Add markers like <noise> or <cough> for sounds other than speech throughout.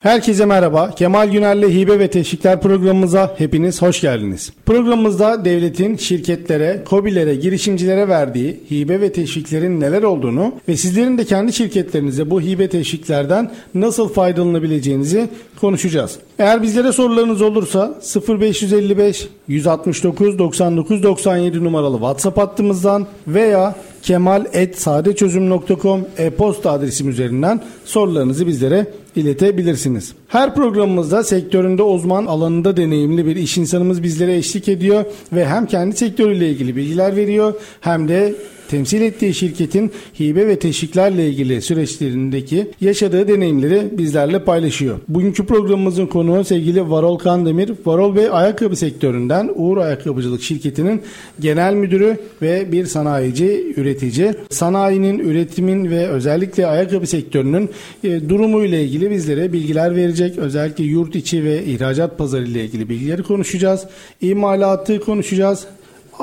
Herkese merhaba. Kemal Güner'le Hibe ve Teşvikler programımıza hepiniz hoş geldiniz. Programımızda devletin şirketlere, kobilere, girişimcilere verdiği hibe ve teşviklerin neler olduğunu ve sizlerin de kendi şirketlerinize bu hibe teşviklerden nasıl faydalanabileceğinizi konuşacağız. Eğer bizlere sorularınız olursa 0555 169 99 97 numaralı WhatsApp hattımızdan veya kemal.sadeçözüm.com e-posta adresim üzerinden sorularınızı bizlere iletebilirsiniz. Her programımızda sektöründe uzman alanında deneyimli bir iş insanımız bizlere eşlik ediyor ve hem kendi sektörüyle ilgili bilgiler veriyor hem de temsil ettiği şirketin hibe ve teşviklerle ilgili süreçlerindeki yaşadığı deneyimleri bizlerle paylaşıyor. Bugünkü programımızın konuğu sevgili Varol Kandemir. Varol Bey ayakkabı sektöründen Uğur Ayakkabıcılık şirketinin genel müdürü ve bir sanayici, üretici. Sanayinin, üretimin ve özellikle ayakkabı sektörünün e, durumu ile ilgili bizlere bilgiler verecek. Özellikle yurt içi ve ihracat pazarı ile ilgili bilgileri konuşacağız. İmalatı konuşacağız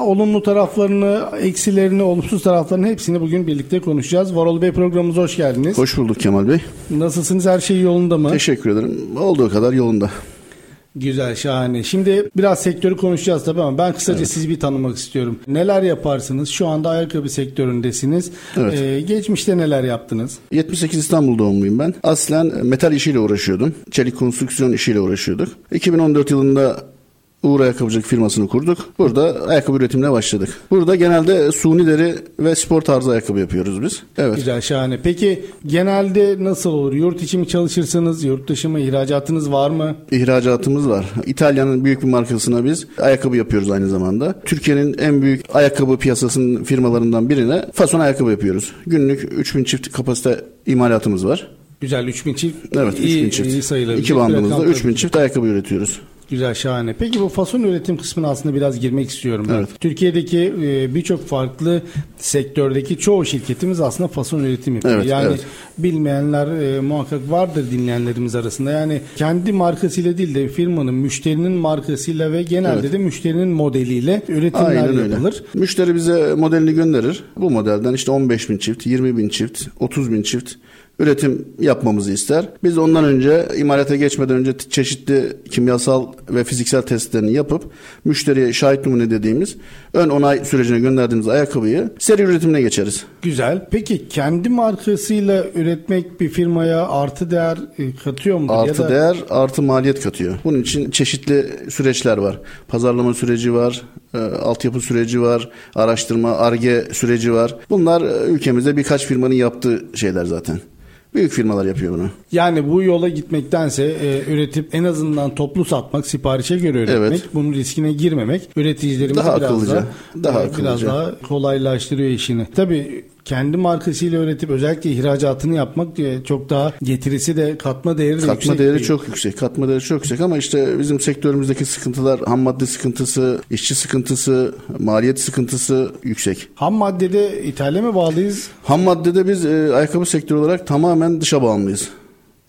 olumlu taraflarını, eksilerini, olumsuz taraflarını hepsini bugün birlikte konuşacağız. Varol Bey programımıza hoş geldiniz. Hoş bulduk Kemal Bey. Nasılsınız? Her şey yolunda mı? Teşekkür ederim. Olduğu kadar yolunda. Güzel, şahane. Şimdi biraz sektörü konuşacağız tabii ama ben kısaca evet. sizi bir tanımak istiyorum. Neler yaparsınız? Şu anda ayakkabı sektöründesiniz. Evet. Ee, geçmişte neler yaptınız? 78 İstanbul doğumluyum ben. Aslen metal işiyle uğraşıyordum. Çelik konstrüksiyon işiyle uğraşıyorduk. 2014 yılında Uğur Ayakkabıcılık firmasını kurduk. Burada ayakkabı üretimine başladık. Burada genelde suni deri ve spor tarzı ayakkabı yapıyoruz biz. Evet. Güzel şahane. Peki genelde nasıl olur? Yurt içi mi çalışırsınız? Yurt dışı mı? İhracatınız var mı? İhracatımız var. İtalya'nın büyük bir markasına biz ayakkabı yapıyoruz aynı zamanda. Türkiye'nin en büyük ayakkabı piyasasının firmalarından birine fason ayakkabı yapıyoruz. Günlük 3000 çift kapasite imalatımız var. Güzel 3000 çift. Evet 3000 iyi, çift. Iyi sayılabilir. İki bandımızda 3000 çift ayakkabı üretiyoruz. Güzel şahane. Peki bu fason üretim kısmına aslında biraz girmek istiyorum. Evet. Türkiye'deki e, birçok farklı sektördeki çoğu şirketimiz aslında fason üretim yapıyor. Evet, yani evet. bilmeyenler e, muhakkak vardır dinleyenlerimiz arasında. Yani kendi markasıyla değil de firmanın müşterinin markasıyla ve genelde evet. de müşterinin modeliyle üretimler Aynen yapılır. Öyle. Müşteri bize modelini gönderir. Bu modelden işte 15 bin çift, 20 bin çift, 30 bin çift üretim yapmamızı ister. Biz ondan önce imalata geçmeden önce çeşitli kimyasal ve fiziksel testlerini yapıp müşteriye şahit numune dediğimiz ön onay sürecine gönderdiğimiz ayakkabıyı seri üretimine geçeriz. Güzel. Peki kendi markasıyla üretmek bir firmaya artı değer e, katıyor mu? Artı ya da... değer artı maliyet katıyor. Bunun için çeşitli süreçler var. Pazarlama süreci var, e, altyapı süreci var, araştırma, arge süreci var. Bunlar e, ülkemizde birkaç firmanın yaptığı şeyler zaten. Büyük firmalar yapıyor bunu. Yani bu yola gitmektense e, üretip en azından toplu satmak, siparişe göre üretmek, evet. bunun riskine girmemek üreticilerimiz daha biraz akıllıca, daha, daha e, biraz daha kolaylaştırıyor işini. Tabii kendi markasıyla üretip özellikle ihracatını yapmak çok daha getirisi de katma değeri de katma yüksek. değeri değil. çok yüksek. Katma değeri çok yüksek ama işte bizim sektörümüzdeki sıkıntılar ham madde sıkıntısı, işçi sıkıntısı, maliyet sıkıntısı yüksek. Ham maddede ithale mi bağlıyız? Ham maddede biz e, ayakkabı sektörü olarak tamamen dışa bağımlıyız.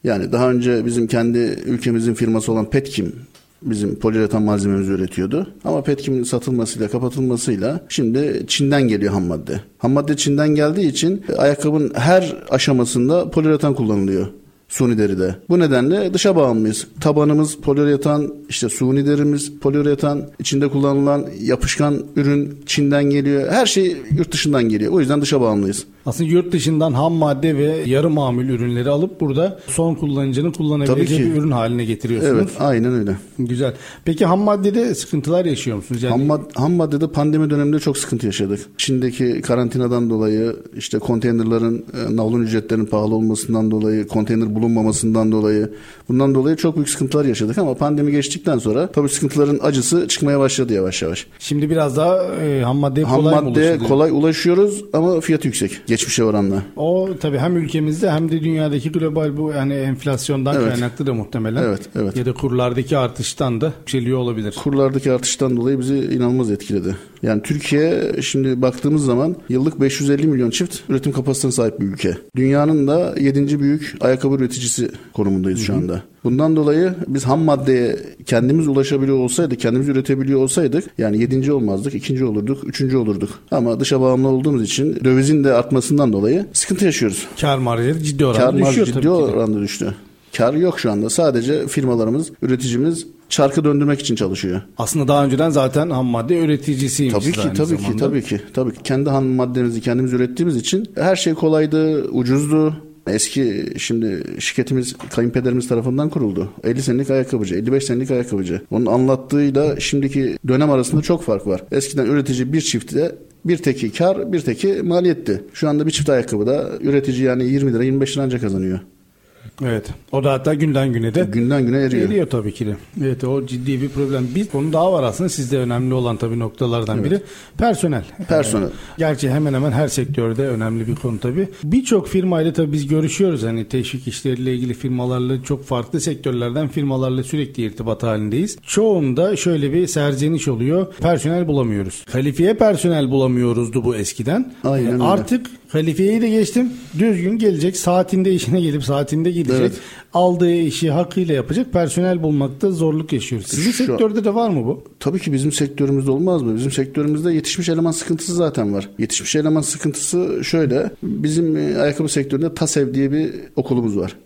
Yani daha önce bizim kendi ülkemizin firması olan Petkim bizim poliüretan malzememizi üretiyordu. Ama Petkim'in satılmasıyla kapatılmasıyla şimdi Çin'den geliyor ham madde. Ham madde Çin'den geldiği için ayakkabının her aşamasında poliüretan kullanılıyor suni deride. Bu nedenle dışa bağımlıyız. Tabanımız poliüretan, işte suni derimiz poliüretan, içinde kullanılan yapışkan ürün Çin'den geliyor. Her şey yurt dışından geliyor. O yüzden dışa bağımlıyız. Aslında yurt dışından ham madde ve yarı mamul ürünleri alıp burada son kullanıcının kullanabileceği bir ürün haline getiriyorsunuz. Evet, aynen öyle. Güzel. Peki ham maddede sıkıntılar yaşıyor musunuz? Yani... Ham, mad- ham maddede pandemi döneminde çok sıkıntı yaşadık. Çin'deki karantinadan dolayı, işte konteynerların, e, navlun ücretlerinin pahalı olmasından dolayı, konteyner bulunmamasından dolayı, bundan dolayı çok büyük sıkıntılar yaşadık ama pandemi geçtikten sonra tabii sıkıntıların acısı çıkmaya başladı yavaş yavaş. Şimdi biraz daha e, ham maddeye kolay ham maddeye kolay ulaşıyoruz ama fiyatı yüksek. Geçmişe oranla. O tabii hem ülkemizde hem de dünyadaki global bu yani enflasyondan Evet. kaynaklı da muhtemelen. Evet, evet. Ya da kurlardaki artıştan da yükseliyor olabilir. Kurlardaki artıştan dolayı bizi inanılmaz etkiledi. Yani Türkiye şimdi baktığımız zaman yıllık 550 milyon çift üretim kapasitesine sahip bir ülke. Dünyanın da 7. büyük ayakkabı üreticisi konumundayız şu anda. Bundan dolayı biz ham maddeye kendimiz ulaşabiliyor olsaydık, kendimiz üretebiliyor olsaydık yani 7. olmazdık, 2. olurduk, 3. olurduk. Ama dışa bağımlı olduğumuz için dövizin de artmasından dolayı sıkıntı yaşıyoruz. Kar marjları ciddi oranda Kar marjı düşüyor ciddi tabii ki oranda düştü. Kar yok şu anda. Sadece firmalarımız, üreticimiz çarkı döndürmek için çalışıyor. Aslında daha önceden zaten ham madde üreticisiymiş. Tabii ki, tabii ki, zamanda. tabii ki, tabii ki. Kendi ham maddemizi kendimiz ürettiğimiz için her şey kolaydı, ucuzdu. Eski şimdi şirketimiz kayınpederimiz tarafından kuruldu. 50 senelik ayakkabıcı, 55 senelik ayakkabıcı. Onun anlattığıyla şimdiki dönem arasında çok fark var. Eskiden üretici bir çiftte bir teki kar, bir teki maliyetti. Şu anda bir çift ayakkabıda üretici yani 20 lira 25 lira ancak kazanıyor. Evet. O da hatta günden güne de Günden güne eriyor. Eriyor tabii ki de. Evet o ciddi bir problem. Bir konu daha var aslında sizde önemli olan tabii noktalardan biri. Personel. Personel. Ee, Gerçi hemen hemen her sektörde önemli bir konu tabii. Birçok firmayla tabii biz görüşüyoruz. Hani teşvik işleriyle ilgili firmalarla çok farklı sektörlerden firmalarla sürekli irtibat halindeyiz. Çoğunda şöyle bir serzeniş oluyor. Personel bulamıyoruz. Kalifiye personel bulamıyoruzdu bu eskiden. Aynen öyle. Artık kalifiyeyi de geçtim. Düzgün gelecek. Saatinde işine gelip saatinde gidecek. Evet. Aldığı işi hakkıyla yapacak personel bulmakta zorluk yaşıyoruz. Sizin Şu- sektörde de var mı bu? Tabii ki bizim sektörümüzde olmaz mı? Bizim sektörümüzde yetişmiş eleman sıkıntısı zaten var. Yetişmiş eleman sıkıntısı şöyle. Bizim e, ayakkabı sektöründe TASEV diye bir okulumuz var.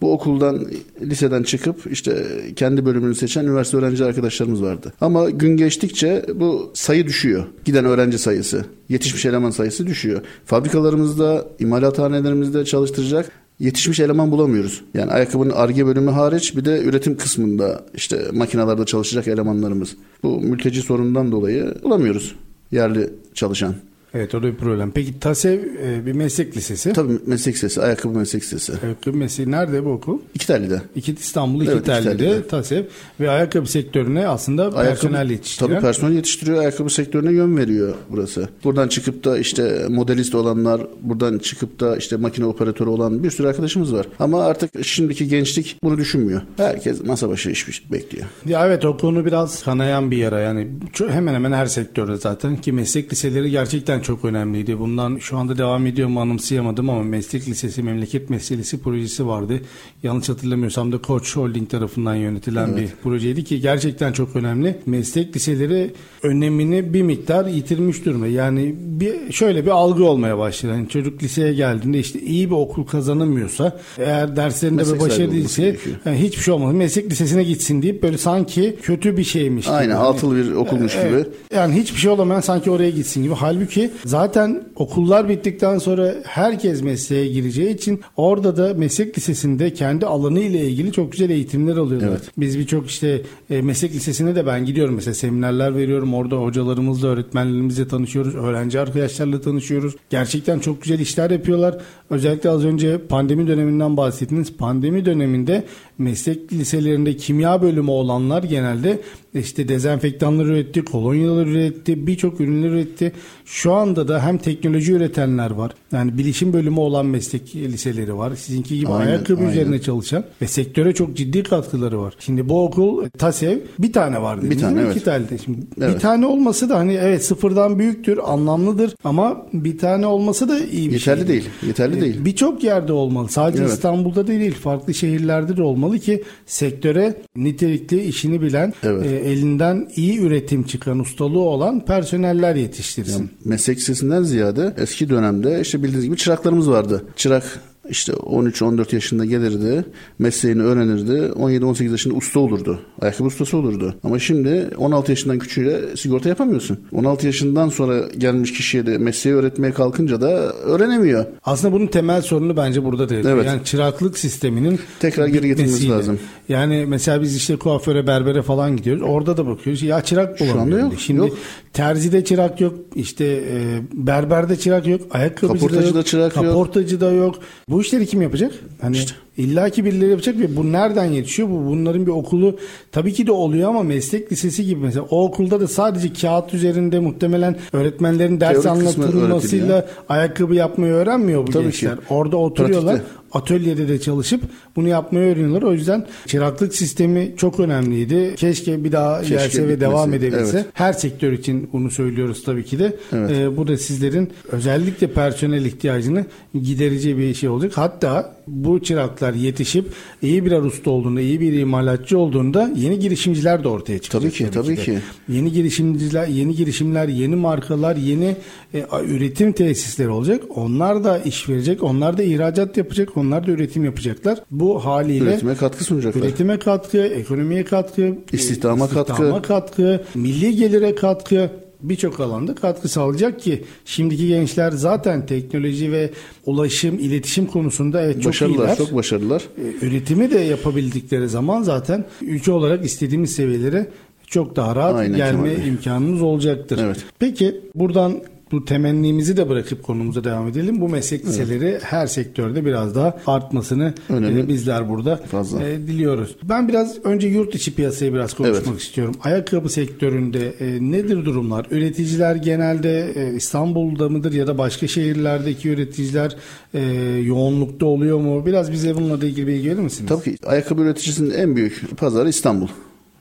Bu okuldan liseden çıkıp işte kendi bölümünü seçen üniversite öğrenci arkadaşlarımız vardı. Ama gün geçtikçe bu sayı düşüyor. Giden öğrenci sayısı, yetişmiş eleman sayısı düşüyor. Fabrikalarımızda, imalathanelerimizde çalıştıracak yetişmiş eleman bulamıyoruz. Yani ayakkabının arge bölümü hariç bir de üretim kısmında işte makinalarda çalışacak elemanlarımız. Bu mülteci sorunundan dolayı bulamıyoruz yerli çalışan. Evet o da bir problem. Peki TASEV e, bir meslek lisesi. Tabii meslek lisesi, ayakkabı meslek lisesi. Ayakkabı mesleği nerede bu okul? İki telli'de. İki İstanbul, iki Evet, iki telli'de tellide. TASEV ve ayakkabı sektörüne aslında personel yetiştiren. Tabii personel yetiştiriyor, ayakkabı sektörüne yön veriyor burası. Buradan çıkıp da işte modelist olanlar, buradan çıkıp da işte makine operatörü olan bir sürü arkadaşımız var. Ama artık şimdiki gençlik bunu düşünmüyor. Herkes masa başı iş bekliyor. Ya evet o konu biraz kanayan bir yara yani hemen hemen her sektörde zaten ki meslek liseleri gerçekten çok önemliydi. Bundan şu anda devam ediyor mu anımsayamadım ama meslek lisesi memleket meselesi projesi vardı. Yanlış hatırlamıyorsam da Koç Holding tarafından yönetilen bir projeydi ki gerçekten çok önemli. Meslek liseleri önemini bir miktar yitirmiş durumda. Yani bir şöyle bir algı olmaya başladı. Yani çocuk liseye geldiğinde işte iyi bir okul kazanamıyorsa eğer derslerinde bir başarı değilse yani hiçbir şey olmaz. Meslek lisesine gitsin deyip böyle sanki kötü bir şeymiş gibi. Aynen Hani- altılı bir okulmuş gibi. Evet. Yani hiçbir şey olamayan sanki oraya gitsin gibi. Halbuki zaten okullar bittikten sonra herkes mesleğe gireceği için orada da meslek lisesinde kendi alanı ile ilgili çok güzel eğitimler alıyorlar. Evet. Biz birçok işte e, meslek lisesine de ben gidiyorum mesela seminerler veriyorum. Orada hocalarımızla, öğretmenlerimizle tanışıyoruz. Öğrenci arkadaşlarla tanışıyoruz. Gerçekten çok güzel işler yapıyorlar. Özellikle az önce pandemi döneminden bahsettiniz. Pandemi döneminde meslek liselerinde kimya bölümü olanlar genelde işte dezenfektanlar üretti, kolonyalar üretti, birçok ürünler üretti. Şu anda da hem teknoloji üretenler var. Yani bilişim bölümü olan meslek liseleri var. Sizinki gibi Aynen, ayakkabı aynen. üzerine çalışan ve sektöre çok ciddi katkıları var. Şimdi bu okul e, TASEV bir tane var dediniz Bir tane, mi? evet. İki tane. Şimdi bir Evet. tane olması da hani evet sıfırdan büyüktür, anlamlıdır ama bir tane olması da iyi bir Yeterli şey. değil, yeterli E, değil. Birçok yerde olmalı. Sadece Evet. İstanbul'da değil, farklı şehirlerde de olmalı ki sektöre nitelikli işini bilen, Evet. e, elinden iyi üretim çıkan, ustalığı olan personeller yetiştirsin. Meslek lisesinden ziyade eski dönemde işte bildiğiniz gibi çıraklarımız vardı. Çırak işte 13-14 yaşında gelirdi, mesleğini öğrenirdi, 17-18 yaşında usta olurdu, ayakkabı ustası olurdu. Ama şimdi 16 yaşından küçüğüyle sigorta yapamıyorsun. 16 yaşından sonra gelmiş kişiye de mesleği öğretmeye kalkınca da öğrenemiyor. Aslında bunun temel sorunu bence burada değil. Evet. Yani çıraklık sisteminin Tekrar geri bitmesiyle. lazım. Yani mesela biz işte kuaföre, berbere falan gidiyoruz. Orada da bakıyoruz. Ya çırak anda bulamıyoruz. yok, Şimdi yok. Terzide çırak yok. işte e, berberde çırak yok. Ayakkabıcıda Kaportacıda yok. çırak yok. Kaportacıda yok. Bu işleri kim yapacak? Hani İlla ki birileri yapacak ve bu nereden yetişiyor? Bu bunların bir okulu tabii ki de oluyor ama meslek lisesi gibi mesela o okulda da sadece kağıt üzerinde muhtemelen öğretmenlerin ders Teorik anlatılmasıyla ayakkabı yapmayı öğrenmiyor bu Tabii gençler. ki. Orada oturuyorlar. Pratikte. Atölyede de çalışıp bunu yapmayı öğreniyorlar. O yüzden çıraklık sistemi çok önemliydi. Keşke bir daha Keşke gelse ve bitmese. devam edebilse. Evet. Her sektör için bunu söylüyoruz tabii ki de. Evet. Ee, bu da sizlerin özellikle personel ihtiyacını giderici bir şey olacak. Hatta bu çıraklar yetişip iyi birer usta olduğunda, iyi bir imalatçı olduğunda yeni girişimciler de ortaya çıkacak. Tabii ki, tabii de. ki. Yeni girişimciler, yeni girişimler, yeni markalar, yeni e, üretim tesisleri olacak. Onlar da iş verecek, onlar da ihracat yapacak, onlar da üretim yapacaklar. Bu haliyle Üretime katkı sunacaklar. Üretime katkı, ekonomiye katkı, İstihdama istihdama katkı, milli gelire katkı birçok alanda katkı sağlayacak ki şimdiki gençler zaten teknoloji ve ulaşım, iletişim konusunda evet çok başarılılar, iyiler. çok başarılılar. E, Üretimi de yapabildikleri zaman zaten ülke olarak istediğimiz seviyelere çok daha rahat Aynen gelme imkanımız olacaktır. Evet. Peki buradan bu temennimizi de bırakıp konumuza devam edelim. Bu meslek liseleri her sektörde biraz daha artmasını Önemli. e, bizler burada Fazla. e, diliyoruz. Ben biraz önce yurt içi piyasayı biraz konuşmak Evet. istiyorum. Ayakkabı sektöründe e, nedir durumlar? Üreticiler genelde e, İstanbul'da mıdır ya da başka şehirlerdeki üreticiler e, yoğunlukta oluyor mu? Biraz bize bununla da ilgili bilgi verir misiniz? Tabii ki ayakkabı üreticisinin en büyük pazarı İstanbul.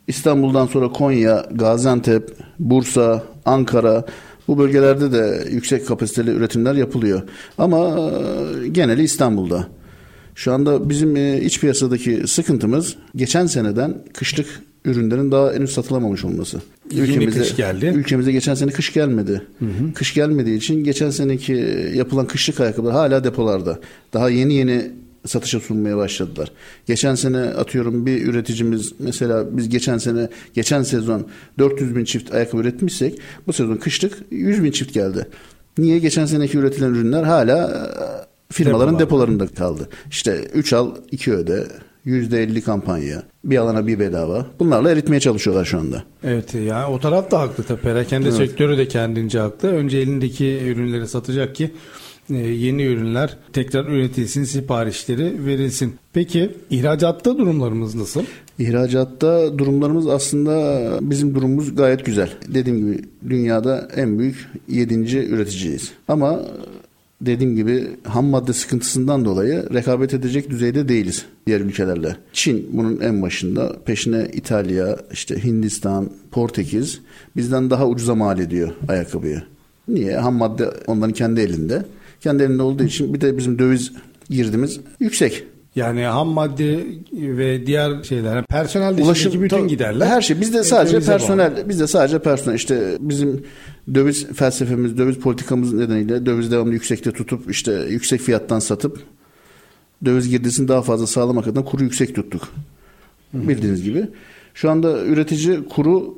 İstanbul'dan sonra Konya, Gaziantep, Bursa, Ankara bu bölgelerde de yüksek kapasiteli üretimler yapılıyor. Ama e, geneli İstanbul'da. Şu anda bizim e, iç piyasadaki sıkıntımız geçen seneden kışlık ürünlerin daha henüz satılamamış olması. Yeni kış geldi. Ülkemize geçen sene kış gelmedi. Kış gelmediği için geçen seneki yapılan kışlık ayakkabılar hala depolarda. Daha yeni yeni satışa sunmaya başladılar. Geçen sene atıyorum bir üreticimiz mesela biz geçen sene geçen sezon 400 bin çift ayakkabı üretmişsek bu sezon kışlık 100 bin çift geldi. Niye? Geçen seneki üretilen ürünler hala e, firmaların Depolarda. depolarında kaldı. İşte 3 al 2 öde %50 kampanya bir alana bir bedava bunlarla eritmeye çalışıyorlar şu anda. Evet yani o taraf da haklı tabii. Perakende sektörü de kendince haklı. Önce elindeki ürünleri satacak ki yeni ürünler tekrar üretilsin, siparişleri verilsin. Peki ihracatta durumlarımız nasıl? İhracatta durumlarımız aslında bizim durumumuz gayet güzel. Dediğim gibi dünyada en büyük 7. üreticiyiz. Ama dediğim gibi ham madde sıkıntısından dolayı rekabet edecek düzeyde değiliz diğer ülkelerle. Çin bunun en başında. Peşine İtalya, işte Hindistan, Portekiz bizden daha ucuza mal ediyor ayakkabıyı. Niye? Ham madde onların kendi elinde. Kendi elinde olduğu için bir de bizim döviz girdimiz yüksek. Yani ham madde ve diğer şeyler, personel Ulaşım bütün giderler. Her şey bizde sadece dövize bağlı. personel, bizde sadece personel işte bizim döviz felsefemiz, döviz politikamız nedeniyle döviz devamlı yüksekte tutup işte yüksek fiyattan satıp döviz girdisini daha fazla sağlamak adına kuru yüksek tuttuk. Bildiğiniz gibi. Şu anda üretici kuru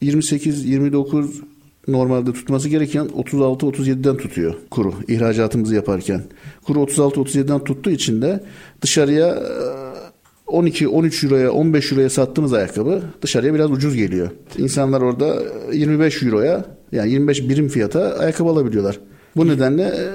28 29 normalde tutması gereken 36 37'den tutuyor kuru ihracatımızı yaparken. Kuru 36 37'den tuttuğu için de dışarıya e, 12-13 euroya 15 euroya sattığımız ayakkabı dışarıya biraz ucuz geliyor. İnsanlar orada 25 euroya yani 25 birim fiyata ayakkabı alabiliyorlar. Bu nedenle e,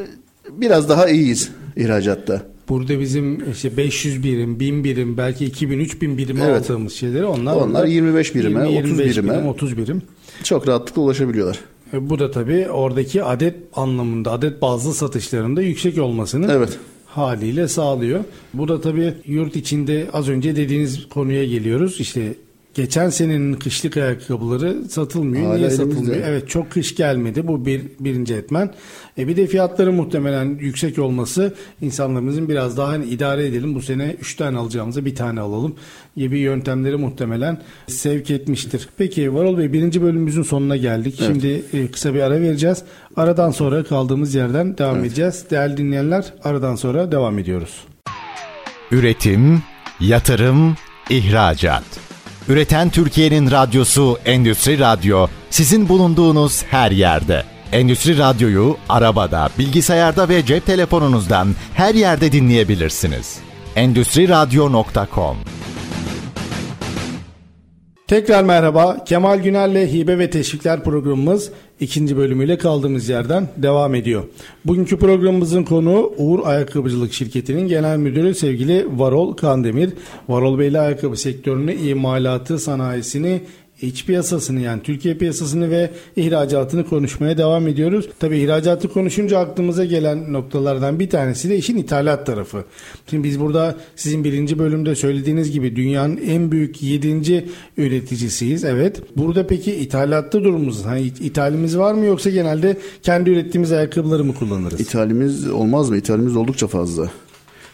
biraz daha iyiyiz ihracatta. Burada bizim işte 500 birim, 1000 birim, belki 2000, 3000 birime Evet. aldığımız şeyleri onlar Onlar orada 25 birime, 30 25 birime. birim, 30 birim. Çok rahatlıkla ulaşabiliyorlar. E, Bu da tabii oradaki adet anlamında, adet bazlı satışlarında yüksek olmasını Evet. haliyle sağlıyor. Bu da tabii yurt içinde az önce dediğiniz konuya geliyoruz. İşte geçen senenin kışlık ayakkabıları satılmıyor. Hala Niye elimizde. satılmıyor? Evet çok kış gelmedi. Bu bir birinci etmen. E bir de fiyatları muhtemelen yüksek olması insanlarımızın biraz daha hani idare edelim. Bu sene 3 tane alacağımıza bir tane alalım gibi yöntemleri muhtemelen sevk etmiştir. Peki Varol Bey birinci bölümümüzün sonuna geldik. Evet. Şimdi e, kısa bir ara vereceğiz. Aradan sonra kaldığımız yerden devam edeceğiz. Değerli dinleyenler aradan sonra devam ediyoruz. Üretim, yatırım, ihracat. Üreten Türkiye'nin radyosu Endüstri Radyo sizin bulunduğunuz her yerde. Endüstri Radyo'yu arabada, bilgisayarda ve cep telefonunuzdan her yerde dinleyebilirsiniz. Endüstriradyo.com Tekrar merhaba. Kemal Güner'le Hibe ve Teşvikler programımız ikinci bölümüyle kaldığımız yerden devam ediyor. Bugünkü programımızın konuğu Uğur Ayakkabıcılık Şirketi'nin genel müdürü sevgili Varol Kandemir. Varol Beyli ayakkabı sektörünü, imalatı, sanayisini, iç piyasasını yani Türkiye piyasasını ve ihracatını konuşmaya devam ediyoruz. Tabi ihracatı konuşunca aklımıza gelen noktalardan bir tanesi de işin ithalat tarafı. Şimdi biz burada sizin birinci bölümde söylediğiniz gibi dünyanın en büyük yedinci üreticisiyiz. Evet. Burada peki ithalatta durumumuz hani ithalimiz var mı yoksa genelde kendi ürettiğimiz ayakkabıları mı kullanırız? İthalimiz olmaz mı? İthalimiz oldukça fazla.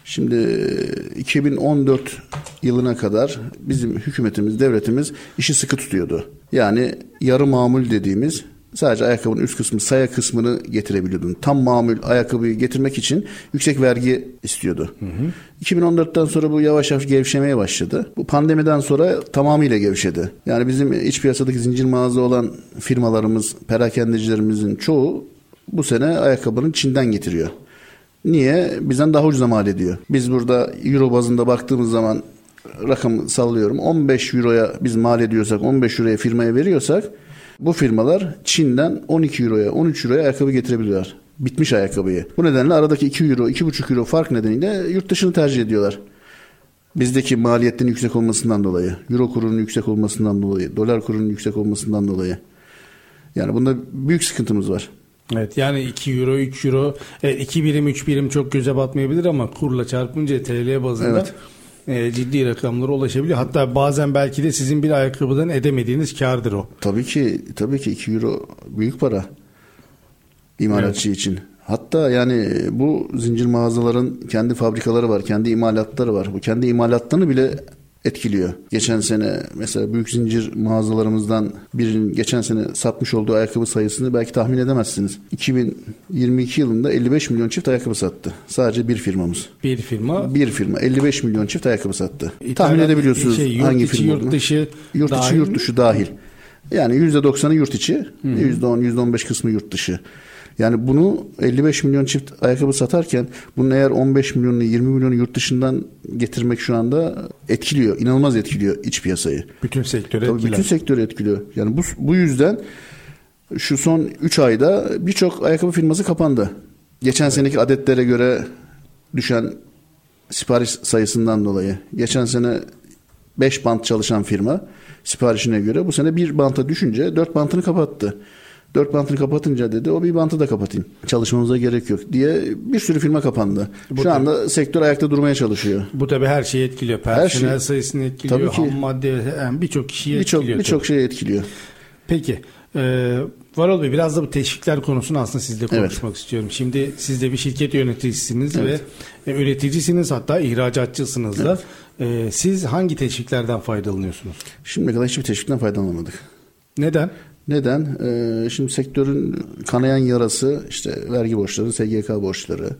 Şimdi 2014 yılına kadar bizim hükümetimiz, devletimiz işi sıkı tutuyordu. Yani yarı mamul dediğimiz sadece ayakkabının üst kısmı, saya kısmını getirebiliyordun. Tam mamul ayakkabıyı getirmek için yüksek vergi istiyordu. Hı hı. 2014'ten sonra bu yavaş yavaş gevşemeye başladı. Bu pandemiden sonra tamamıyla gevşedi. Yani bizim iç piyasadaki zincir mağaza olan firmalarımız, perakendecilerimizin çoğu bu sene ayakkabının Çin'den getiriyor. Niye? Bizden daha ucuza mal ediyor. Biz burada euro bazında baktığımız zaman rakam sallıyorum. 15 euroya biz mal ediyorsak 15 euroya firmaya veriyorsak bu firmalar Çin'den 12 euroya 13 euroya ayakkabı getirebiliyorlar. Bitmiş ayakkabıyı. Bu nedenle aradaki 2 euro 2,5 euro fark nedeniyle yurt dışını tercih ediyorlar. Bizdeki maliyetlerin yüksek olmasından dolayı, euro kurunun yüksek olmasından dolayı, dolar kurunun yüksek olmasından dolayı. Yani bunda büyük sıkıntımız var. Evet yani 2 euro 3 euro evet, 2 birim 3 birim çok göze batmayabilir ama kurla çarpınca TL bazında evet. e, ciddi rakamlara ulaşabiliyor. Hatta bazen belki de sizin bir ayakkabıdan edemediğiniz kardır o. Tabii ki tabii ki 2 euro büyük para imalatçı evet. için. Hatta yani bu zincir mağazaların kendi fabrikaları var, kendi imalatları var. Bu kendi imalatlarını bile etkiliyor. Geçen sene mesela büyük zincir mağazalarımızdan birinin geçen sene satmış olduğu ayakkabı sayısını belki tahmin edemezsiniz. 2022 yılında 55 milyon çift ayakkabı sattı. Sadece bir firmamız. Bir firma? Bir firma 55 milyon çift ayakkabı sattı. İtalyan, tahmin edebiliyorsunuz şey, yurt hangi içi, firma yurt dışı Yurt dahil içi, yurt dışı dahil. Yani %90'ı yurt içi, Hı-hı. %10, %15 kısmı yurt dışı. Yani bunu 55 milyon çift ayakkabı satarken bunun eğer 15 milyonu 20 milyonu yurt dışından getirmek şu anda etkiliyor. inanılmaz etkiliyor iç piyasayı. Bütün sektörü Tabii etkiler. Bütün sektörü etkiliyor. Yani bu, bu yüzden şu son 3 ayda birçok ayakkabı firması kapandı. Geçen evet. seneki adetlere göre düşen sipariş sayısından dolayı. Geçen sene 5 bant çalışan firma siparişine göre bu sene bir banta düşünce 4 bantını kapattı. Dört bantını kapatınca dedi o bir bantı da kapatayım. Çalışmamıza gerek yok diye bir sürü firma kapandı. Bu Şu tabii, anda sektör ayakta durmaya çalışıyor. Bu tabi her şeyi etkiliyor. Personel her şey, sayısını etkiliyor. Tabii ki, ham madde yani birçok kişiyi etkiliyor. Birçok şeyi etkiliyor. Peki. E, Varol Bey biraz da bu teşvikler konusunu aslında sizle konuşmak evet. istiyorum. Şimdi siz de bir şirket yöneticisiniz evet. ve e, üreticisiniz hatta ihracatçısınız da. Evet. E, siz hangi teşviklerden faydalanıyorsunuz? Şimdiye kadar hiçbir teşvikten faydalanamadık. Neden? Neden? Ee, şimdi sektörün kanayan yarası işte vergi borçları, SGK borçları.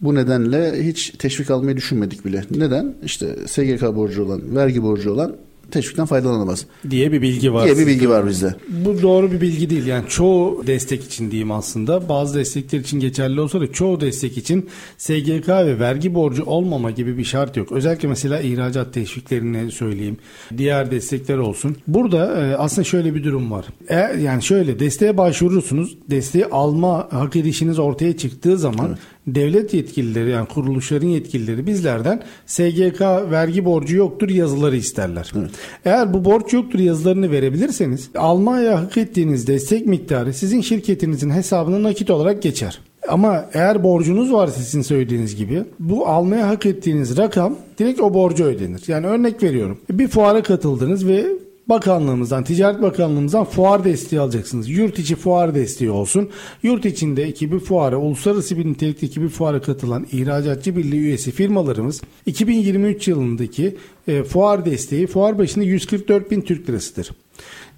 Bu nedenle hiç teşvik almayı düşünmedik bile. Neden? İşte SGK borcu olan, vergi borcu olan teşvikten faydalanamaz. Diye bir bilgi var. Diye bir bilgi var bizde. Bu doğru bir bilgi değil. Yani çoğu destek için diyeyim aslında. Bazı destekler için geçerli olsa da çoğu destek için SGK ve vergi borcu olmama gibi bir şart yok. Özellikle mesela ihracat teşviklerini söyleyeyim. Diğer destekler olsun. Burada e, aslında şöyle bir durum var. Eğer, yani şöyle desteğe başvurursunuz. Desteği alma hak edişiniz ortaya çıktığı zaman evet devlet yetkilileri yani kuruluşların yetkilileri bizlerden SGK vergi borcu yoktur yazıları isterler. Evet. Eğer bu borç yoktur yazılarını verebilirseniz almaya hak ettiğiniz destek miktarı sizin şirketinizin hesabına nakit olarak geçer. Ama eğer borcunuz var sizin söylediğiniz gibi bu almaya hak ettiğiniz rakam direkt o borcu ödenir. Yani örnek veriyorum. Bir fuara katıldınız ve Bakanlığımızdan, Ticaret Bakanlığımızdan fuar desteği alacaksınız. Yurt içi fuar desteği olsun. Yurt içinde bir fuara, uluslararası bir nitelikte bir fuara katılan ihracatçı birliği üyesi firmalarımız 2023 yılındaki e, fuar desteği fuar başında 144 bin Türk lirasıdır.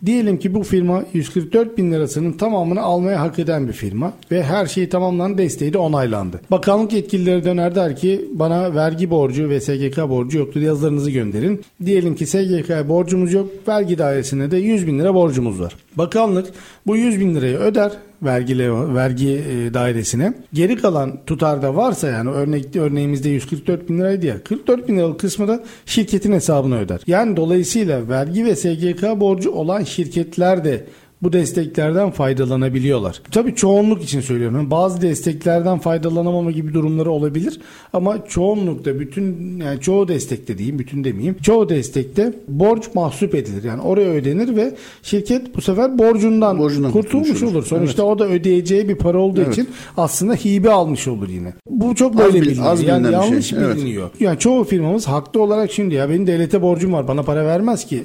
Diyelim ki bu firma 144 bin lirasının tamamını almaya hak eden bir firma ve her şey tamamlandı desteği de onaylandı. Bakanlık yetkilileri döner der ki bana vergi borcu ve SGK borcu yoktur yazılarınızı gönderin. Diyelim ki SGK borcumuz yok vergi dairesine de 100 bin lira borcumuz var. Bakanlık bu 100 bin lirayı öder vergi vergi e, dairesine. Geri kalan tutarda varsa yani örnek örneğimizde 144 bin liraydı ya 44 bin liralık kısmı da şirketin hesabına öder. Yani dolayısıyla vergi ve SGK borcu olan şirketler de bu desteklerden faydalanabiliyorlar. Tabii çoğunluk için söylüyorum. Bazı desteklerden faydalanamama gibi durumları olabilir ama çoğunlukta bütün yani çoğu destekte diyeyim, bütün demeyeyim. Çoğu destekte borç mahsup edilir. Yani oraya ödenir ve şirket bu sefer borcundan, borcundan kurtulmuş olur. Sonuçta evet. o da ödeyeceği bir para olduğu evet. için aslında hibe almış olur yine. Bu çok böyle biliniyor. Az yani yanlış şey. biliniyor. Evet. Yani çoğu firmamız haklı olarak şimdi ya benim devlete borcum var bana para vermez ki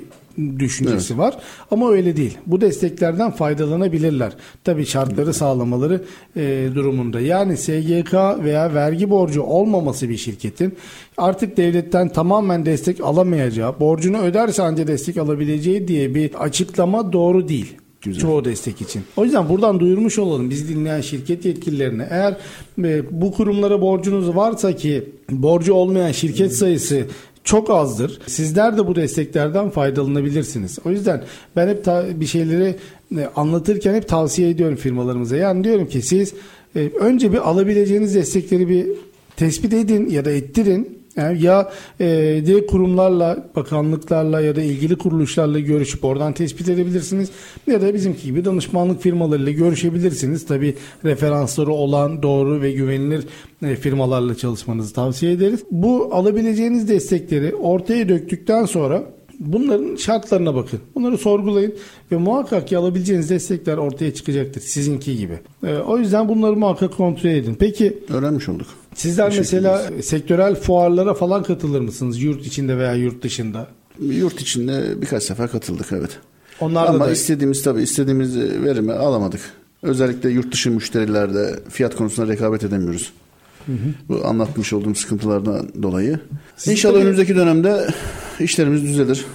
düşüncesi evet. var. Ama öyle değil. Bu desteklerden faydalanabilirler. Tabii şartları sağlamaları e, durumunda. Yani SGK veya vergi borcu olmaması bir şirketin artık devletten tamamen destek alamayacağı, borcunu öderse ancak destek alabileceği diye bir açıklama doğru değil. Güzel. Çoğu destek için. O yüzden buradan duyurmuş olalım biz dinleyen şirket yetkililerine. Eğer e, bu kurumlara borcunuz varsa ki borcu olmayan şirket sayısı çok azdır. Sizler de bu desteklerden faydalanabilirsiniz. O yüzden ben hep bir şeyleri e, anlatırken hep tavsiye ediyorum firmalarımıza. Yani diyorum ki siz e, önce bir alabileceğiniz destekleri bir tespit edin ya da ettirin. Yani ya e, diğer kurumlarla, bakanlıklarla ya da ilgili kuruluşlarla görüşüp oradan tespit edebilirsiniz. Ya da bizimki gibi danışmanlık firmalarıyla görüşebilirsiniz. Tabi referansları olan doğru ve güvenilir e, firmalarla çalışmanızı tavsiye ederiz. Bu alabileceğiniz destekleri ortaya döktükten sonra Bunların şartlarına bakın. Bunları sorgulayın ve muhakkak ki alabileceğiniz destekler ortaya çıkacaktır sizinki gibi. Ee, o yüzden bunları muhakkak kontrol edin. Peki öğrenmiş olduk. Sizler mesela sektörel fuarlara falan katılır mısınız yurt içinde veya yurt dışında? Yurt içinde birkaç sefer katıldık evet. Onlar Ama da istediğimiz tabii istediğimiz verimi alamadık. Özellikle yurt dışı müşterilerde fiyat konusunda rekabet edemiyoruz. Hı hı. Bu anlatmış olduğum sıkıntılardan dolayı. Siz İnşallah tabii... önümüzdeki dönemde işlerimiz düzelir.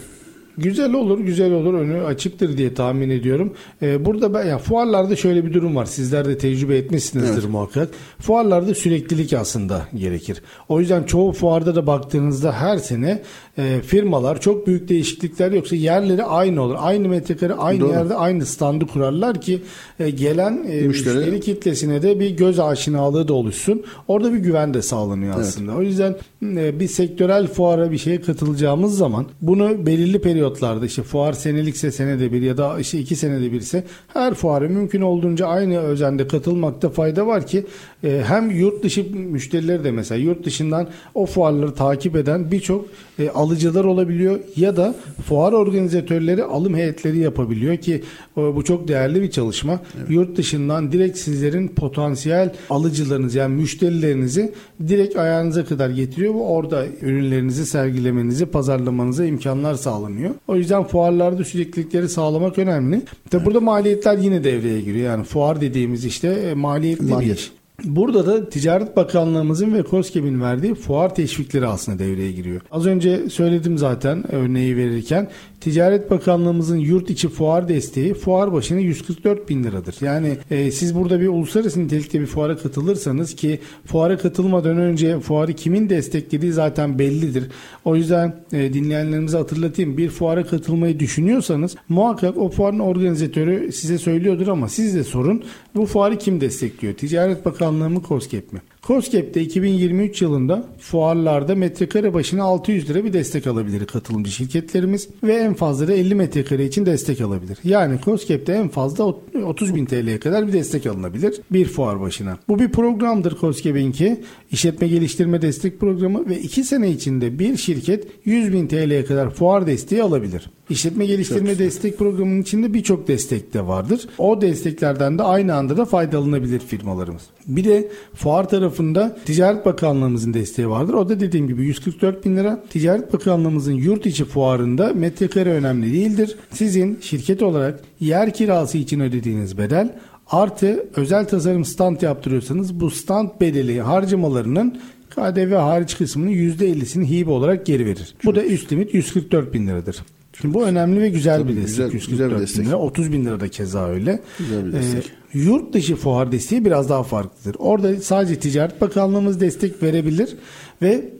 Güzel olur, güzel olur. Önü açıktır diye tahmin ediyorum. Ee, burada ben, ya fuarlarda şöyle bir durum var. Sizler de tecrübe etmişsinizdir evet. muhakkak. Fuarlarda süreklilik aslında gerekir. O yüzden çoğu fuarda da baktığınızda her sene e, firmalar çok büyük değişiklikler yoksa yerleri aynı olur. Aynı metrekare aynı Doğru. yerde aynı standı kurarlar ki e, gelen e, müşteri. müşteri kitlesine de bir göz aşinalığı da oluşsun. Orada bir güven de sağlanıyor evet. aslında. O yüzden e, bir sektörel fuara bir şeye katılacağımız zaman bunu belirli periyotlarda işte fuar senelikse senede bir ya da işte iki senede birse her fuara mümkün olduğunca aynı özende katılmakta fayda var ki e, hem yurt dışı müşterileri de mesela yurt dışından o fuarları takip eden birçok e, alıcılar olabiliyor ya da fuar organizatörleri alım heyetleri yapabiliyor ki bu çok değerli bir çalışma. Evet. Yurt dışından direkt sizlerin potansiyel alıcılarınız yani müşterilerinizi direkt ayağınıza kadar getiriyor ve orada ürünlerinizi sergilemenizi, pazarlamanıza imkanlar sağlanıyor. O yüzden fuarlarda süreklilikleri sağlamak önemli. Tabi evet. burada maliyetler yine devreye giriyor. Yani fuar dediğimiz işte e, maliyetli Maliyet. bir iş. Burada da Ticaret Bakanlığımızın ve KOSGEB'in verdiği fuar teşvikleri aslında devreye giriyor. Az önce söyledim zaten örneği verirken Ticaret Bakanlığımızın yurt içi fuar desteği fuar başına 144 bin liradır. Yani e, siz burada bir uluslararası nitelikte bir fuara katılırsanız ki fuara katılmadan önce fuarı kimin desteklediği zaten bellidir. O yüzden e, dinleyenlerimize hatırlatayım. Bir fuara katılmayı düşünüyorsanız muhakkak o fuarın organizatörü size söylüyordur ama siz de sorun. Bu fuarı kim destekliyor? Ticaret Bakanlığı mı COSGAP mi? COSGAP'te 2023 yılında fuarlarda metrekare başına 600 lira bir destek alabilir katılımcı şirketlerimiz ve en fazla da 50 metrekare için destek alabilir. Yani COSGAP'te en fazla 30 bin TL'ye kadar bir destek alınabilir bir fuar başına. Bu bir programdır COSGAP'inki işletme geliştirme destek programı ve 2 sene içinde bir şirket 100 bin TL'ye kadar fuar desteği alabilir. İşletme geliştirme destek programının içinde birçok destek de vardır. O desteklerden de aynı anda da faydalanabilir firmalarımız. Bir de fuar tarafında Ticaret Bakanlığımızın desteği vardır. O da dediğim gibi 144 bin lira. Ticaret Bakanlığımızın yurt içi fuarında metrekare önemli değildir. Sizin şirket olarak yer kirası için ödediğiniz bedel artı özel tasarım stand yaptırıyorsanız bu stand bedeli harcamalarının KDV hariç kısmının %50'sini hibe olarak geri verir. Bu da üst limit 144 bin liradır. Şimdi bu önemli ve güzel Tabii, bir destek. güzel- 144 güzel bir bin destek. lira. 30 bin lira da keza öyle. Güzel bir destek. Ee, yurt dışı fuar desteği biraz daha farklıdır. Orada sadece Ticaret Bakanlığımız destek verebilir ve